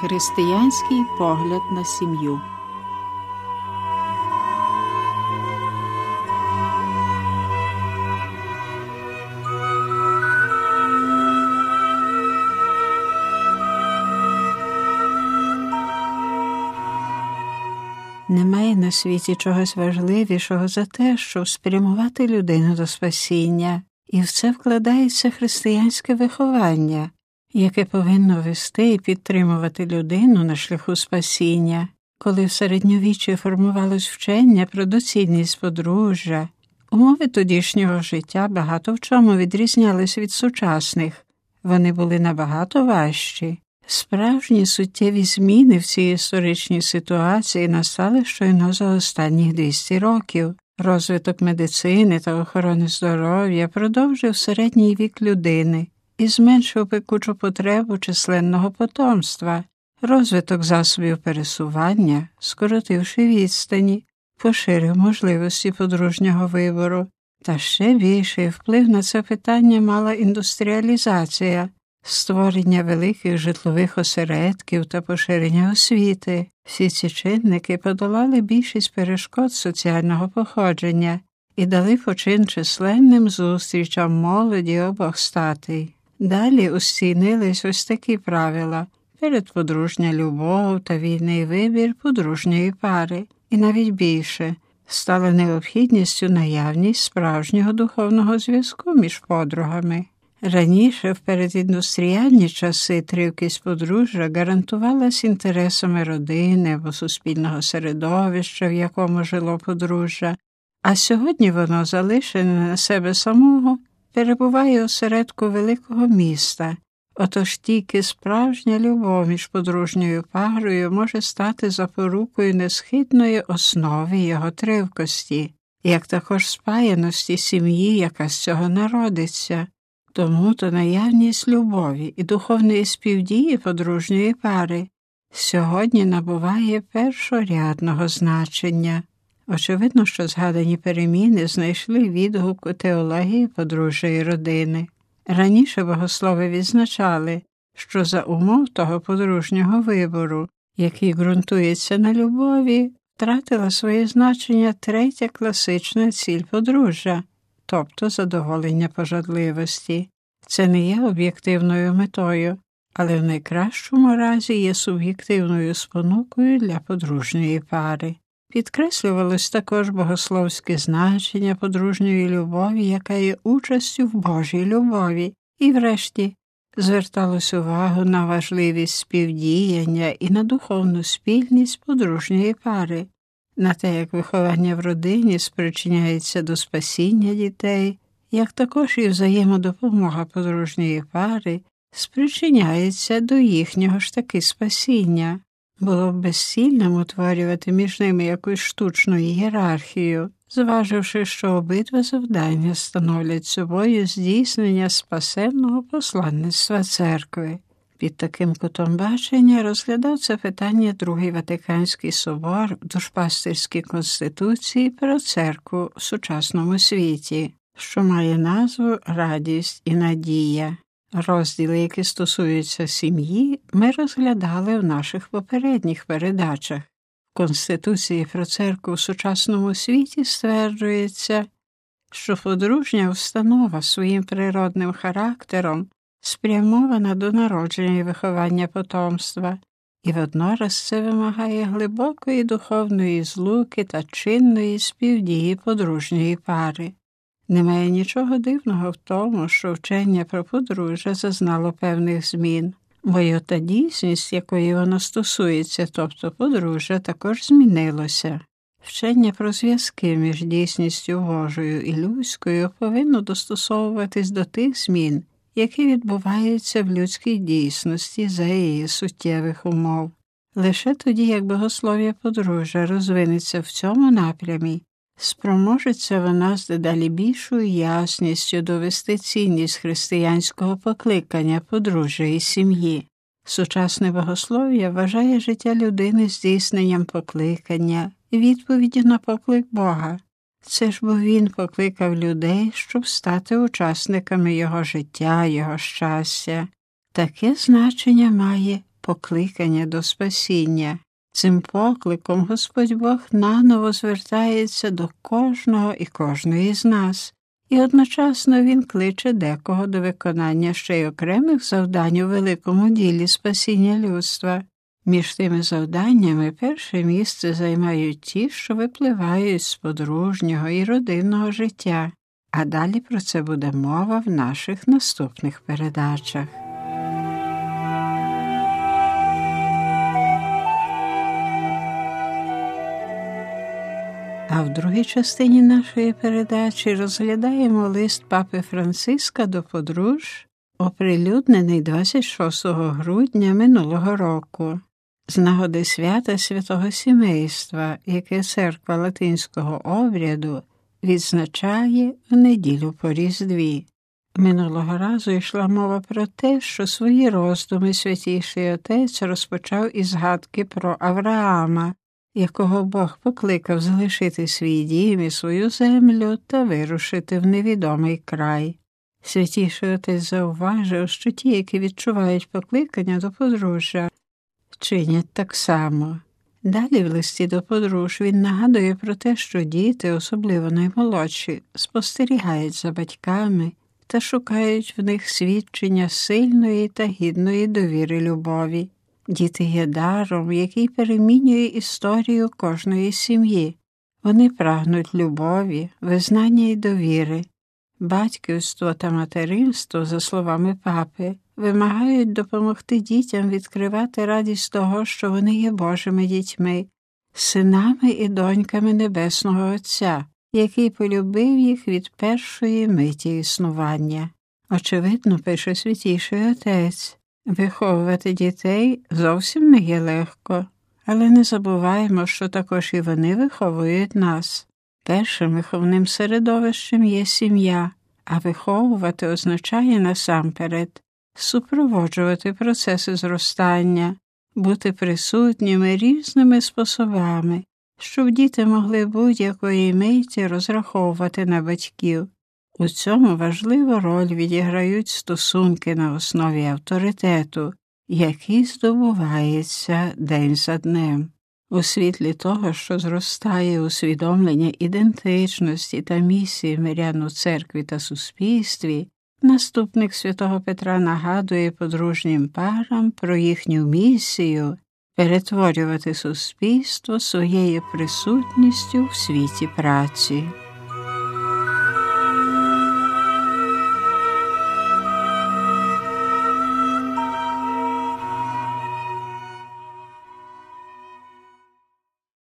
Християнський погляд на сім'ю. Немає на світі чогось важливішого за те, щоб спрямувати людину до спасіння, і в це вкладається християнське виховання, яке повинно вести і підтримувати людину на шляху спасіння, коли в середньовіччі формувалось вчення про доцільність подружжя. Умови тодішнього життя багато в чому відрізнялись від сучасних, вони були набагато важчі. Справжні суттєві зміни в цій історичній ситуації настали щойно за останніх 200 років. Розвиток медицини та охорони здоров'я продовжив середній вік людини і зменшив пекучу потребу численного потомства, розвиток засобів пересування, скоротивши відстані, поширив можливості подружнього вибору, та ще більший вплив на це питання мала індустріалізація створення великих житлових осередків та поширення освіти. Всі ці чинники подолали більшість перешкод соціального походження і дали почин численним зустрічам молоді обох статей. Далі устінились ось такі правила. Передподружня любов та вільний вибір подружньої пари, і навіть більше. Стала необхідністю наявність справжнього духовного зв'язку між подругами. Раніше, в передіндустріальні часи, тривкість подружжя гарантувалась інтересами родини або суспільного середовища, в якому жило подружжя, а сьогодні воно, залишене на себе самого, перебуває у середку великого міста, отож тільки справжня любов між подружньою парою може стати запорукою несхитної основи його тривкості, як також спаяності сім'ї, яка з цього народиться. Тому то наявність любові і духовної співдії подружньої пари сьогодні набуває першорядного значення. Очевидно, що згадані переміни знайшли відгук у теології подружжя родини. Раніше богослови відзначали, що за умов того подружнього вибору, який ґрунтується на любові, втратила своє значення третя класична ціль подружжя тобто задоволення пожадливості. Це не є об'єктивною метою, але в найкращому разі є суб'єктивною спонукою для подружньої пари. Підкреслювалось також богословське значення подружньої любові, яка є участю в Божій любові, і, врешті, зверталось увагу на важливість співдіяння і на духовну спільність подружньої пари на те, як виховання в родині спричиняється до спасіння дітей, як також і взаємодопомога подружньої пари спричиняється до їхнього ж таки спасіння. Було б безцільним утворювати між ними якусь штучну ієрархію, зваживши, що обидва завдання становлять собою здійснення спасенного посланництва церкви. Під таким кутом бачення розглядав це питання Другий Ватиканський собор в душпастерській конституції про церкву в сучасному світі, що має назву Радість і Надія. Розділи, які стосуються сім'ї, ми розглядали в наших попередніх передачах. В Конституції про церкву в сучасному світі стверджується, що подружня установа своїм природним характером спрямована до народження і виховання потомства, і воднораз це вимагає глибокої духовної злуки та чинної співдії подружньої пари. Немає нічого дивного в тому, що вчення про подружжя зазнало певних змін, бо та дійсність, якої воно стосується, тобто подружжя, також змінилося. Вчення про зв'язки між дійсністю Божою і людською повинно достосовуватись до тих змін, які відбуваються в людській дійсності за її суттєвих умов. Лише тоді, як богослов'я подружжя розвинеться в цьому напрямі, спроможеться вона з дедалі більшою ясністю довести цінність християнського покликання подружжя і сім'ї. Сучасне богослов'я вважає життя людини здійсненням покликання, відповіді на поклик Бога. Це ж бо він покликав людей, щоб стати учасниками його життя, його щастя. Таке значення має покликання до спасіння. Цим покликом Господь Бог наново звертається до кожного і кожної з нас, і одночасно Він кличе декого до виконання ще й окремих завдань у великому ділі спасіння людства. Між тими завданнями перше місце займають ті, що випливають з подружнього і родинного життя, а далі про це буде мова в наших наступних передачах. А в другій частині нашої передачі розглядаємо лист папи Франциска до подруж, оприлюднений 26 грудня минулого року, з нагоди свята святого сімейства, яке церква латинського обряду відзначає в неділю по Різдві. Минулого разу йшла мова про те, що свої роздуми святіший отець розпочав із згадки про Авраама, якого Бог покликав залишити свій дім і свою землю та вирушити в невідомий край. Святіший отець зауважив, що ті, які відчувають покликання до подружжя, чинять так само. Далі в листі до подруж він нагадує про те, що діти, особливо наймолодші, спостерігають за батьками та шукають в них свідчення сильної та гідної довіри любові. Діти є даром, який перемінює історію кожної сім'ї. Вони прагнуть любові, визнання і довіри. Батьківство та материнство, за словами папи, вимагають допомогти дітям відкривати радість того, що вони є Божими дітьми, синами і доньками Небесного Отця, який полюбив їх від першої миті існування. Очевидно, пише святіший отець. Виховувати дітей зовсім не є легко, але не забуваємо, що також і вони виховують нас. Першим виховним середовищем є сім'я, а виховувати означає насамперед супроводжувати процеси зростання, бути присутніми різними способами, щоб діти могли будь-якої миті розраховувати на батьків. У цьому важливу роль відіграють стосунки на основі авторитету, який здобувається день за днем. У світлі того, що зростає усвідомлення ідентичності та місії мирян у церкві та суспільстві, наступник святого Петра нагадує подружнім парам про їхню місію перетворювати суспільство своєю присутністю в світі праці.